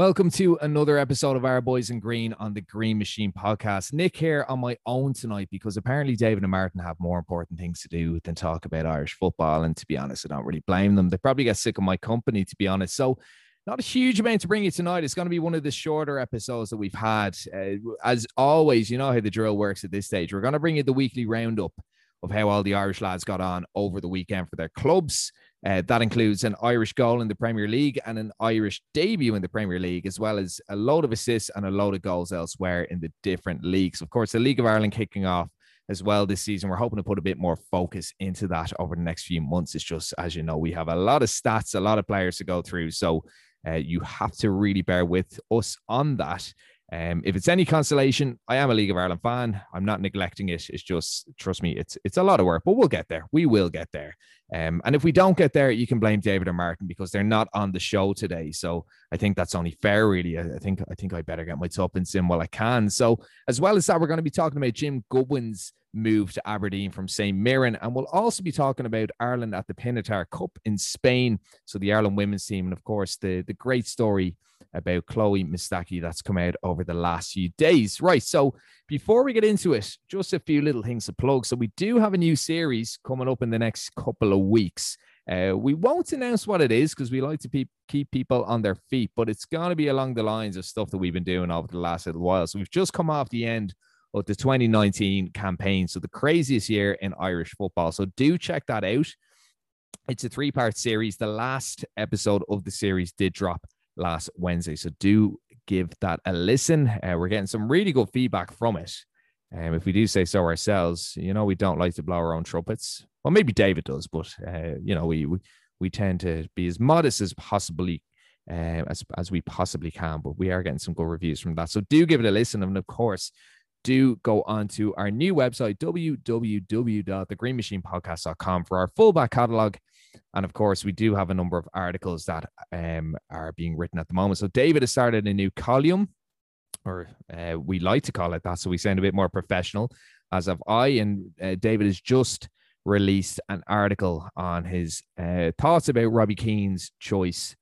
Welcome to another episode of Our Boys in Green on the Green Machine podcast. Nick here on my own tonight because apparently David and Martin have more important things to do than talk about Irish football. And to be honest, I don't really blame them. They probably get sick of my company, to be honest. So, not a huge amount to bring you tonight. It's going to be one of the shorter episodes that we've had. Uh, as always, you know how the drill works at this stage. We're going to bring you the weekly roundup of how all the Irish lads got on over the weekend for their clubs. Uh, that includes an Irish goal in the Premier League and an Irish debut in the Premier League, as well as a load of assists and a load of goals elsewhere in the different leagues. Of course, the League of Ireland kicking off as well this season. We're hoping to put a bit more focus into that over the next few months. It's just, as you know, we have a lot of stats, a lot of players to go through. So uh, you have to really bear with us on that. Um, if it's any consolation, I am a League of Ireland fan. I'm not neglecting it. It's just trust me, it's it's a lot of work, but we'll get there. We will get there. Um, and if we don't get there, you can blame David or Martin because they're not on the show today. So I think that's only fair, really. I, think I think I better get my tuppence in sim while I can. So as well as that, we're going to be talking about Jim Goodwin's move to Aberdeen from St. Mirren, and we'll also be talking about Ireland at the Pinatar Cup in Spain. So the Ireland women's team, and of course the the great story about Chloe Mustaki that's come out over the last few days. Right. So before we get into it, just a few little things to plug. So we do have a new series coming up in the next couple of weeks. Uh, we won't announce what it is because we like to pe- keep people on their feet, but it's going to be along the lines of stuff that we've been doing over the last little while. So we've just come off the end of the 2019 campaign. So the craziest year in Irish football. So do check that out. It's a three part series. The last episode of the series did drop last Wednesday. So do give that a listen. Uh, we're getting some really good feedback from it. And um, if we do say so ourselves, you know, we don't like to blow our own trumpets. Well, maybe David does, but uh, you know, we, we we tend to be as modest as possibly uh, as as we possibly can. But we are getting some good reviews from that. So do give it a listen, and of course, do go on to our new website www.thegreenmachinepodcast.com for our full back catalog and of course, we do have a number of articles that um, are being written at the moment. So David has started a new column, or uh, we like to call it that. So we sound a bit more professional, as of I. And uh, David has just released an article on his uh, thoughts about Robbie Keane's choice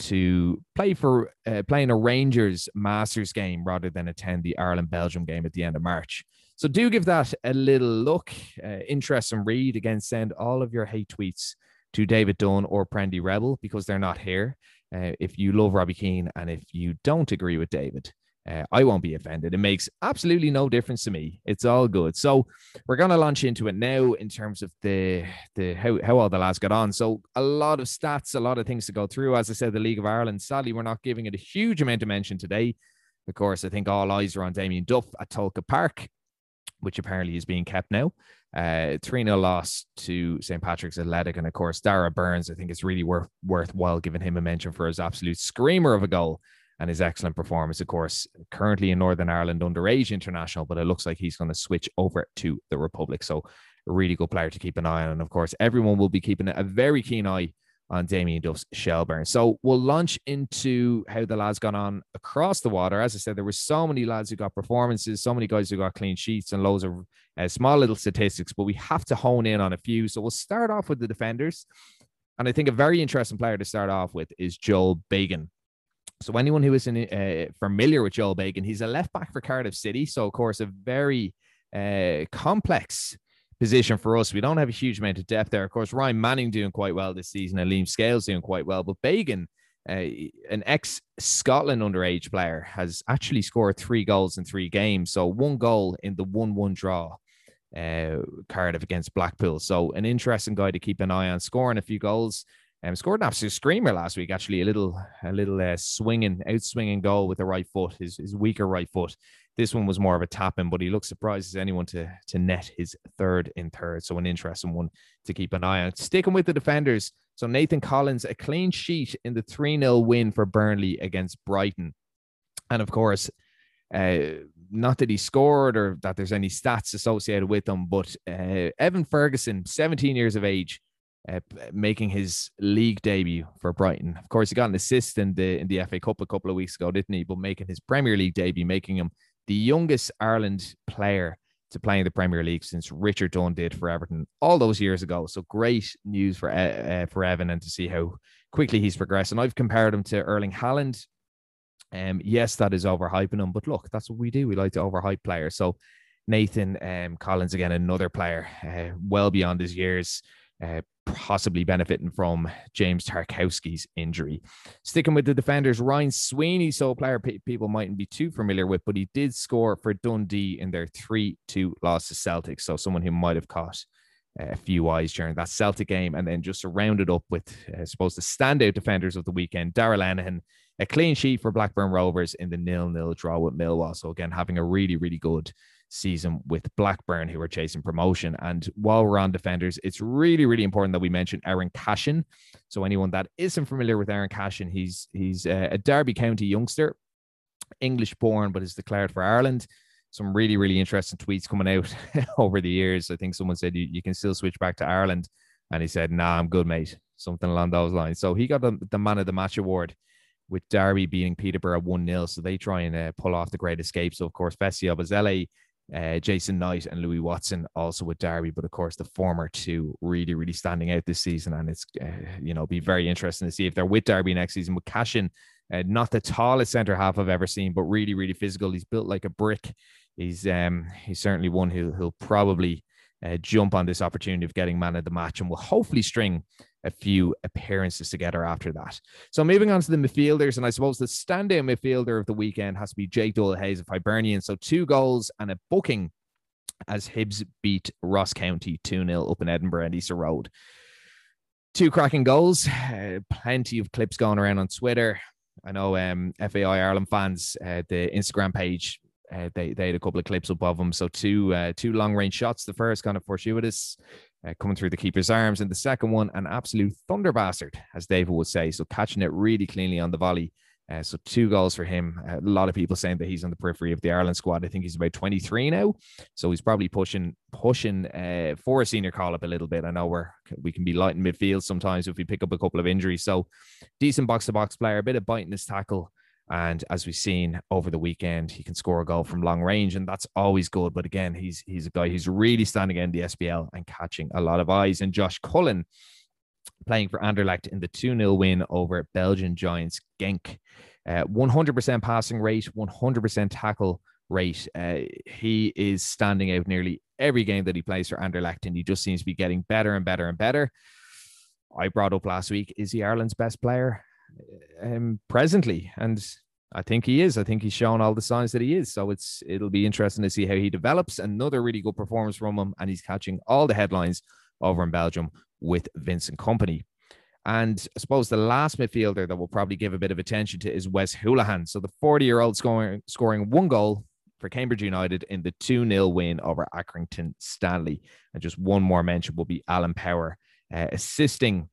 to play for uh, playing a Rangers Masters game rather than attend the Ireland Belgium game at the end of March. So do give that a little look, uh, interest and read. Again, send all of your hate tweets to David Dunn or Prendy Rebel because they're not here. Uh, if you love Robbie Keane and if you don't agree with David, uh, I won't be offended. It makes absolutely no difference to me. It's all good. So we're going to launch into it now in terms of the the how, how all the lads got on. So a lot of stats, a lot of things to go through. As I said, the League of Ireland. Sadly, we're not giving it a huge amount of mention today. Of course, I think all eyes are on Damien Duff at Tolka Park, which apparently is being kept now. Uh, 3 0 loss to St. Patrick's Athletic. And of course, Dara Burns, I think it's really worth worthwhile giving him a mention for his absolute screamer of a goal and his excellent performance. Of course, currently in Northern Ireland underage international, but it looks like he's going to switch over to the Republic. So, a really good player to keep an eye on. And of course, everyone will be keeping a very keen eye on Damien Duff's Shelbourne. So we'll launch into how the lads got on across the water. As I said, there were so many lads who got performances, so many guys who got clean sheets and loads of uh, small little statistics, but we have to hone in on a few. So we'll start off with the defenders. And I think a very interesting player to start off with is Joel Bagan. So anyone who isn't uh, familiar with Joel Bagan, he's a left back for Cardiff City. So of course, a very uh, complex position for us. We don't have a huge amount of depth there. Of course, Ryan Manning doing quite well this season, and Scales doing quite well. But Bagan, uh, an ex Scotland underage player, has actually scored three goals in three games. So one goal in the one-one draw. Uh, Cardiff against Blackpool. So an interesting guy to keep an eye on, scoring a few goals. Um, scored an absolute screamer last week. Actually, a little, a little uh, swinging, out swinging goal with the right foot, his, his weaker right foot. This one was more of a tap in, but he looks surprised as anyone to to net his third in third. So an interesting one to keep an eye on. Sticking with the defenders. So Nathan Collins, a clean sheet in the 3 0 win for Burnley against Brighton. And of course, uh, not that he scored or that there's any stats associated with him, but uh, Evan Ferguson, 17 years of age, uh, making his league debut for Brighton. Of course, he got an assist in the in the FA Cup a couple of weeks ago, didn't he? But making his Premier League debut, making him the youngest Ireland player to play in the Premier League since Richard Dunne did for Everton all those years ago. So great news for uh, for Evan and to see how quickly he's progressed. And I've compared him to Erling Haaland Um, yes, that is overhyping him, but look, that's what we do. We like to overhype players. So Nathan um, Collins again, another player uh, well beyond his years, uh, possibly benefiting from James Tarkowski's injury. Sticking with the defenders, Ryan Sweeney, so a player people mightn't be too familiar with, but he did score for Dundee in their 3 2 loss to Celtic. So someone who might have caught uh, a few eyes during that Celtic game. And then just rounded up with, I suppose, the standout defenders of the weekend, Darragh Lenihan, a clean sheet for Blackburn Rovers in the nil nil draw with Millwall. So again, having a really, really good season with Blackburn, who are chasing promotion. And while we're on defenders, it's really, really important that we mention Aaron Cashin. So anyone that isn't familiar with Aaron Cashin, he's he's a Derby County youngster, English born, but is declared for Ireland. Some really, really interesting tweets coming out over the years. I think someone said you, you can still switch back to Ireland. And he said, nah, I'm good, mate. Something along those lines. So he got the, the man of the match award with Derby beating Peterborough 1 0. So they try and uh, pull off the great escape. So, of course, Festy Ebosele uh, Jason Knight and Louis Watson also with Derby, but of course the former two really, really standing out this season, and it's uh, you know be very interesting to see if they're with Derby next season. With Cashin, uh, not the tallest centre half I've ever seen, but really, really physical. He's built like a brick. He's um he's certainly one who who'll probably uh, jump on this opportunity of getting man of the match and will hopefully string a few appearances together after that. So moving on to the midfielders, and I suppose the standout midfielder of the weekend has to be Jake Doyle Hayes of Hibernian. So two goals and a booking as Hibs beat Ross County 2 0 up in Edinburgh and Easter Road. Two cracking goals, uh, plenty of clips going around on Twitter. I know um, FAI Ireland fans, uh, the Instagram page, uh, they, they had a couple of clips above them. So two uh, two long range shots. The first kind of fortuitous, uh, coming through the keeper's arms. And the second one, an absolute thunder bastard, as David would say. So catching it really cleanly on the volley. Uh, so two goals for him. A lot of people saying that he's on the periphery of the Ireland squad. I think he's about 23 now, so he's probably pushing pushing uh, for a senior call up a little bit. I know we're we can be light in midfield sometimes if we pick up a couple of injuries. So decent box to box player, a bit of bite in his tackle, and as we've seen over the weekend, he can score a goal from long range, and that's always good. But again, he's he's a guy who's really standing in the SPL and catching a lot of eyes. And Josh Cullen playing for Anderlecht in the 2 0 win over Belgian Giants Genk. Uh, 100% passing rate, 100% tackle rate. Uh, he is standing out nearly every game that he plays for Anderlecht, and he just seems to be getting better and better and better. I brought up last week, is he Ireland's best player? Um, presently, and I think he is. I think he's shown all the signs that he is. So it's it'll be interesting to see how he develops. Another really good performance from him, and he's catching all the headlines over in Belgium with Vincent Kompany. And I suppose the last midfielder that we'll probably give a bit of attention to is Wes Hoolahan. So the 40 year old scoring scoring one goal for Cambridge United in the 2 0 win over Accrington Stanley. And just one more mention will be Alan Power uh, assisting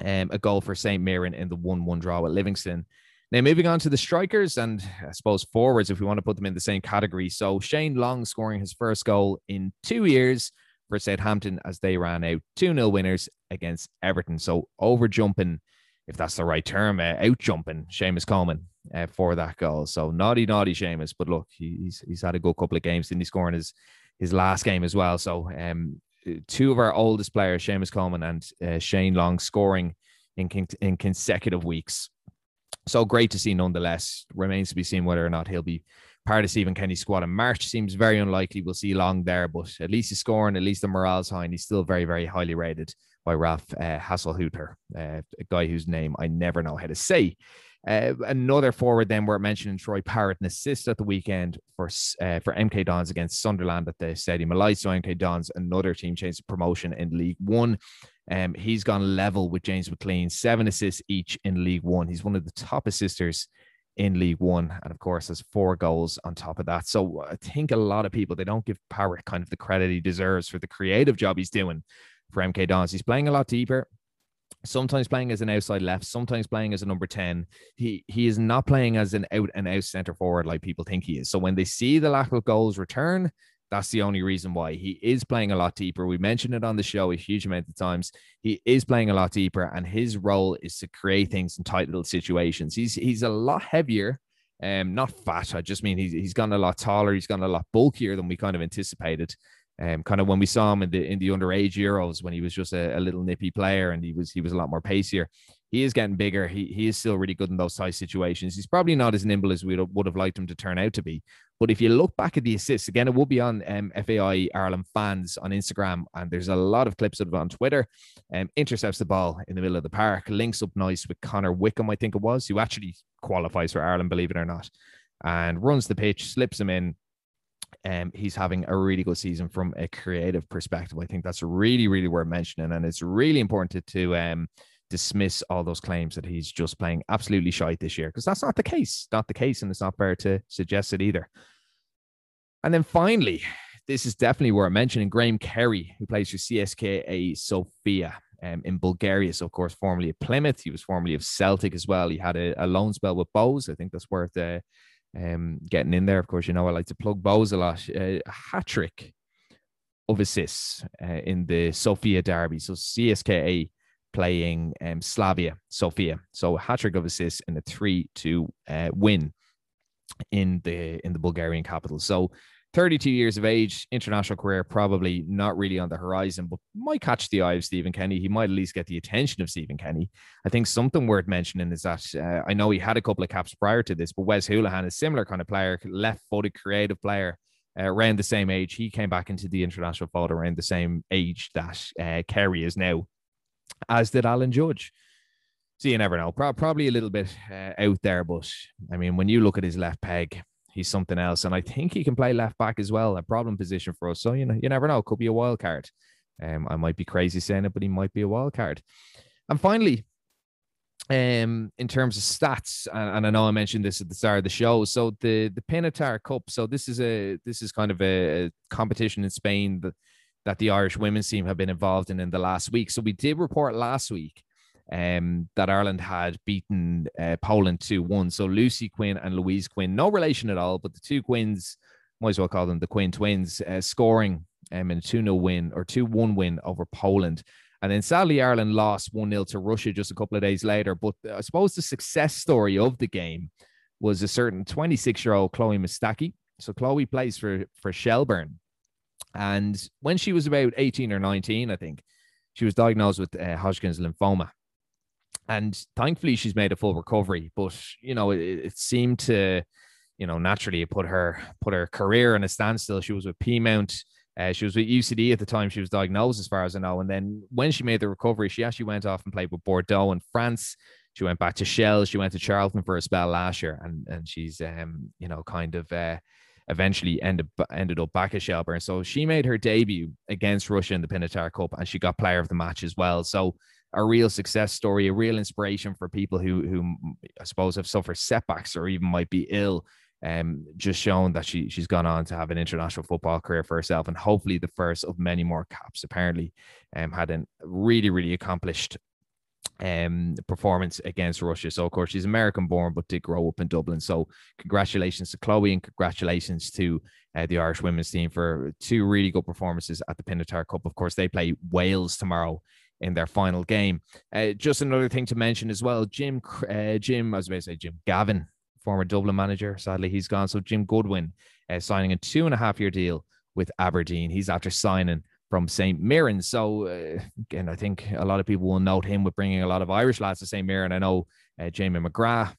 um, a goal for St. Mirren in the 1 1 draw with Livingston. Now, moving on to the strikers and I suppose forwards, if we want to put them in the same category. So, Shane Long scoring his first goal in two years for Southampton as they ran out 2 0 winners against Everton. So, over jumping, if that's the right term, uh, out jumping Seamus Coleman uh, for that goal. So, naughty, naughty Seamus. But look, he's, he's had a good couple of games. Didn't he score in his, his last game as well? So, um, two of our oldest players, Seamus Coleman and uh, Shane Long, scoring in in consecutive weeks. So great to see, nonetheless. Remains to be seen whether or not he'll be part of Stephen Kenny's squad in March. Seems very unlikely. We'll see Long there, but at least he's scoring. At least the morale's high, and he's still very, very highly rated by Ralph uh, uh, a guy whose name I never know how to say. Uh, another forward, then we're mentioning Troy Parrott, an assist at the weekend for uh, for MK Dons against Sunderland at the Stadium of. So MK Dons, another team changed promotion in League One. Um, he's gone level with James McLean, seven assists each in League One. He's one of the top assisters in League One, and of course, has four goals on top of that. So I think a lot of people they don't give Parrott kind of the credit he deserves for the creative job he's doing for MK Dons. He's playing a lot deeper sometimes playing as an outside left, sometimes playing as a number 10. He he is not playing as an out and out center forward like people think he is. So when they see the lack of goals return, that's the only reason why he is playing a lot deeper. We mentioned it on the show a huge amount of times. He is playing a lot deeper, and his role is to create things in tight little situations. He's he's a lot heavier, um, not fat. I just mean he's he's gotten a lot taller. He's gotten a lot bulkier than we kind of anticipated um, kind of when we saw him in the in the underage Euros when he was just a, a, little nippy player and he was he was a lot more pacier. he is getting bigger. He he is still really good in those size situations. He's probably not as nimble as we would have liked him to turn out to be. But if you look back at the assists, again, it will be on um, FAI Ireland fans on Instagram, and there's a lot of clips of it on Twitter. Um, intercepts the ball in the middle of the park, links up nice with Connor Wickham, I think it was, who actually qualifies for Ireland, believe it or not, and runs the pitch, slips him in. Um, he's having a really good season from a creative perspective. I think that's really, really worth mentioning, and it's really important to, to um, dismiss all those claims that he's just playing absolutely shite this year because that's not the case. Not the case, and it's not fair to suggest it either. And then finally, this is definitely worth mentioning Graham Cary, who plays for CSKA Sofia um, in Bulgaria. So, of course, formerly of Plymouth. He was formerly of Celtic as well. He had a, a loan spell with Bohs. I think that's worth uh, um, getting in there. Of course, you know, I like to plug Bohs a lot. Uh, a hat trick of assists uh, in the Sofia derby. So, CSKA playing um, Slavia Sofia. So a hat trick of assists in a three-two uh, win in the in the Bulgarian capital. So 32 years of age, international career probably not really on the horizon, but might catch the eye of Stephen Kenny. He might at least get the attention of Stephen Kenny. I think something worth mentioning is that uh, I know he had a couple of caps prior to this, but Wes Hoolahan, a similar kind of player, left-footed, creative player. Uh, around the same age, he came back into the international fold around the same age that uh, Cary is now as did Alan Judge. So you never know. Pro- probably a little bit uh, out there, but I mean, when you look at his left peg, he's something else, and I think he can play left back as well, a problem position for us. So you know, you never know. Could be a wild card. Um, I might be crazy saying it, but he might be a wild card. And finally, um, in terms of stats, and, and, I know I mentioned this at the start of the show. So the the Pinatar Cup. So this is a this is kind of a, a competition in Spain that that the Irish women's team have been involved in in the last week. So we did report last week um, that Ireland had beaten uh, Poland 2 1. So Lucy Quinn and Louise Quinn, no relation at all, but the two Quinns, might as well call them the Quinn twins, uh, scoring um, in a 2 0 win or 2 1 win over Poland. And then sadly, Ireland lost 1 0 to Russia just a couple of days later. But I suppose the success story of the game was a certain 26 year old Chloe Mustaki. So Chloe plays for, for Shelbourne and when she was about 18 or 19, I think, she was diagnosed with uh, Hodgkin's lymphoma. And thankfully, she's made a full recovery. But, you know, it, it seemed to, you know, naturally put her put her career in a standstill. She was with Peamount. Uh, she was with UCD at the time she was diagnosed, as far as I know. And then when she made the recovery, she actually went off and played with Bordeaux in France. She went back to Shell. She went to Charlton for a spell last year, and and she's um you know kind of uh, eventually ended ended up back at Shelbourne. So she made her debut against Russia in the Pinatar Cup, and she got player of the match as well. So a real success story, a real inspiration for people who who I suppose have suffered setbacks or even might be ill. Um, just shown that she she's gone on to have an international football career for herself, and hopefully the first of many more caps. Apparently, um, had a really really accomplished um performance against Russia. So of course she's American born but did grow up in Dublin. So congratulations to Chloe and congratulations to uh, the Irish women's team for two really good performances at the Pinatar Cup. Of course they play Wales tomorrow in their final game. Uh, just another thing to mention as well, Jim uh, Jim I was about to say Jim Gavin, former Dublin manager. Sadly he's gone. So Jim Goodwin uh, signing a two and a half year deal with Aberdeen. He's after signing from St. Mirren. So uh, again, I think a lot of people will note him with bringing a lot of Irish lads to St. Mirren. I know uh, Jamie McGrath.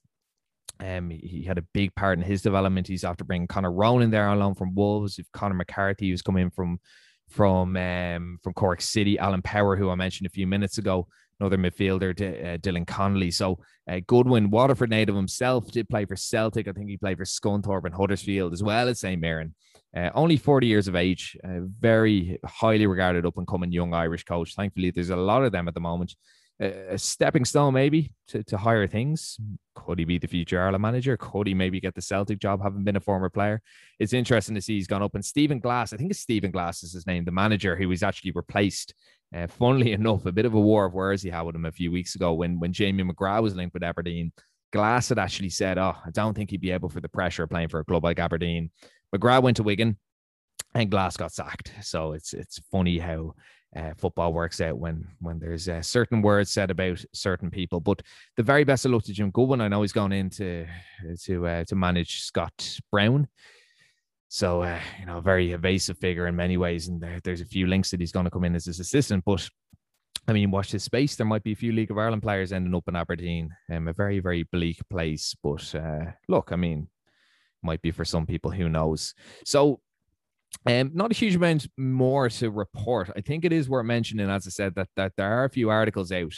Um, he had a big part in his development. He's after bringing Conor Ronan there along from Wolves. If Conor McCarthy, who's coming from from um, from Cork City, Alan Power, who I mentioned a few minutes ago, another midfielder, uh, Dylan Connolly. So uh, Goodwin, Waterford native himself, did play for Celtic. I think he played for Scunthorpe and Huddersfield as well as St. Mirren. Uh, only 40 years of age, uh, very highly regarded up and coming young Irish coach. Thankfully, there's a lot of them at the moment. A stepping stone, maybe, to, to higher things. Could he be the future Ireland manager? Could he maybe get the Celtic job, having been a former player? It's interesting to see he's gone up. And Stephen Glass, I think it's Stephen Glass is his name, the manager who was actually replaced. Uh, funnily enough, a bit of a war of words he had with him a few weeks ago when, when Jamie McGrath was linked with Aberdeen. Glass had actually said, Oh, I don't think he'd be able for the pressure of playing for a club like Aberdeen. McGrath went to Wigan and Glass got sacked. So it's it's funny how uh, football works out when when there's uh, certain words said about certain people. But the very best of luck to Jim Goodwin. I know he's gone in to to uh, to manage Scott Brown. So uh, you know, a very evasive figure in many ways, and there, there's a few links that he's going to come in as his assistant. But I mean, watch this space. There might be a few League of Ireland players ending up in Aberdeen. Um, a very, very bleak place. But uh, look, I mean, might be for some people. Who knows? So, um, not a huge amount more to report. I think it is worth mentioning, as I said, that that there are a few articles out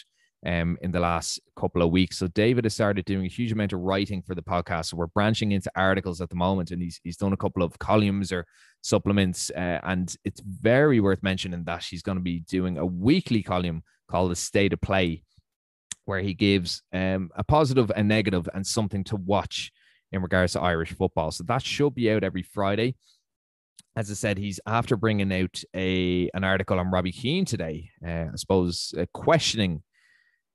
um, in the last couple of weeks. So David has started doing a huge amount of writing for the podcast. So we're branching into articles at the moment, and he's he's done a couple of columns or supplements, uh, and it's very worth mentioning that he's going to be doing a weekly column called "The State of Play," where he gives um, a positive, a negative, and something to watch in regards to Irish football. So that should be out every Friday as I said, he's after bringing out a an article on Robbie Keane today. Uh, I suppose uh, questioning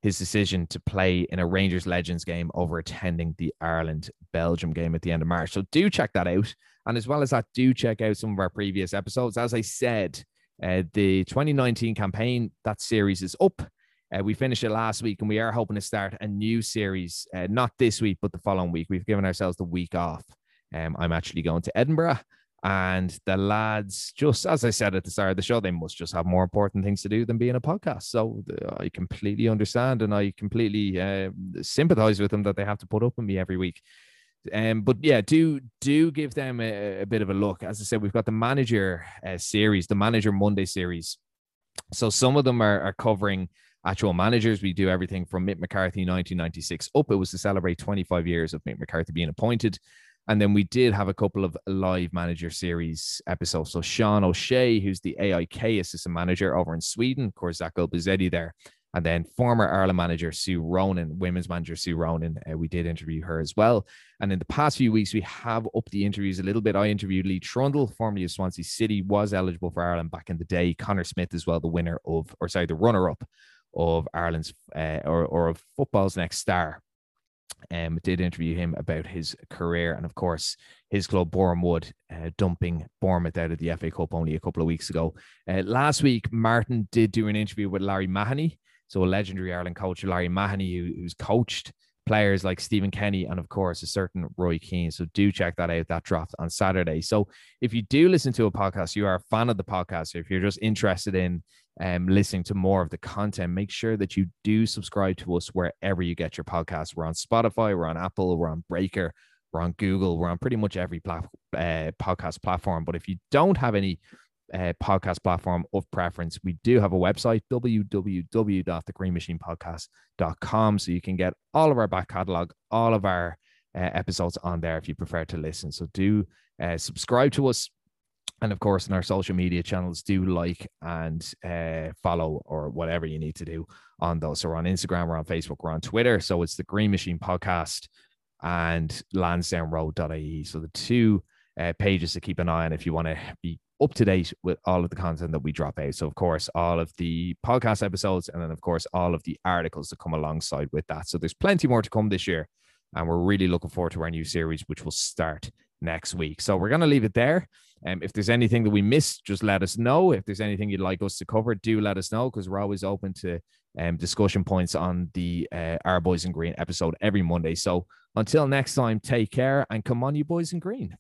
his decision to play in a Rangers Legends game over attending the Ireland Belgium game at the end of March. So do check that out. And as well as that, do check out some of our previous episodes. As I said, uh, the 2019 campaign, that series is up. Uh, we finished it last week and we are hoping to start a new series, uh, not this week, but the following week. We've given ourselves the week off. Um, I'm actually going to Edinburgh and the lads, just as I said at the start of the show, they must just have more important things to do than being a podcast. So I completely understand and I completely uh, sympathize with them that they have to put up with me every week. Um, but yeah, do do give them a, a, bit of a look. As I said, we've got the manager uh, series, the manager Monday series. So some of them are, are covering actual managers. We do everything from Mick McCarthy 1996 up. It was to celebrate 25 years of Mick McCarthy being appointed. And then we did have a couple of live manager series episodes. So Sean O'Shea, who's the AIK assistant manager over in Sweden, of course, Zach Gulbizzetti there. And then former Ireland manager Sue Ronan, women's manager Sue Ronan, uh, we did interview her as well. And in the past few weeks, we have upped the interviews a little bit. I interviewed Lee Trundle, formerly of Swansea City, was eligible for Ireland back in the day. Connor Smith as well, the winner of, or sorry, the runner up of Ireland's uh, or, or of football's next star um, did interview him about his career and, of course, his club Boreham Wood, uh, dumping Bournemouth out of the FA Cup only a couple of weeks ago. Uh, last week, Martin did do an interview with Larry Mahoney, so a legendary Ireland coach, Larry Mahoney, who, who's coached players like Stephen Kenny and, of course, a certain Roy Keane. So do check that out. That dropped on Saturday. So if you do listen to a podcast, you are a fan of the podcast, or if you're just interested in um, listening to more of the content, make sure that you do subscribe to us wherever you get your podcast. We're on Spotify, we're on Apple, we're on Breaker, we're on Google, we're on pretty much every pla- uh, podcast platform. But if you don't have any uh, podcast platform of preference, we do have a website, www.thegreenmachinepodcast.com. So you can get all of our back catalog, all of our uh, episodes on there if you prefer to listen. So do uh, subscribe to us. And of course, in our social media channels, do like and uh, follow or whatever you need to do on those. So we're on Instagram, we're on Facebook, we're on Twitter. So it's the Green Machine Podcast and lansdownroad.ie. So the two uh, pages to keep an eye on if you want to be up to date with all of the content that we drop out. So, of course, all of the podcast episodes, and then, of course, all of the articles that come alongside with that. So, there's plenty more to come this year. And we're really looking forward to our new series, which will start next week. So, we're going to leave it there. Um, if there's anything that we missed, just let us know. If there's anything you'd like us to cover, do let us know because we're always open to um, discussion points on the uh, Our Boys in Green episode every Monday. So, until next time, take care and come on, you boys in green.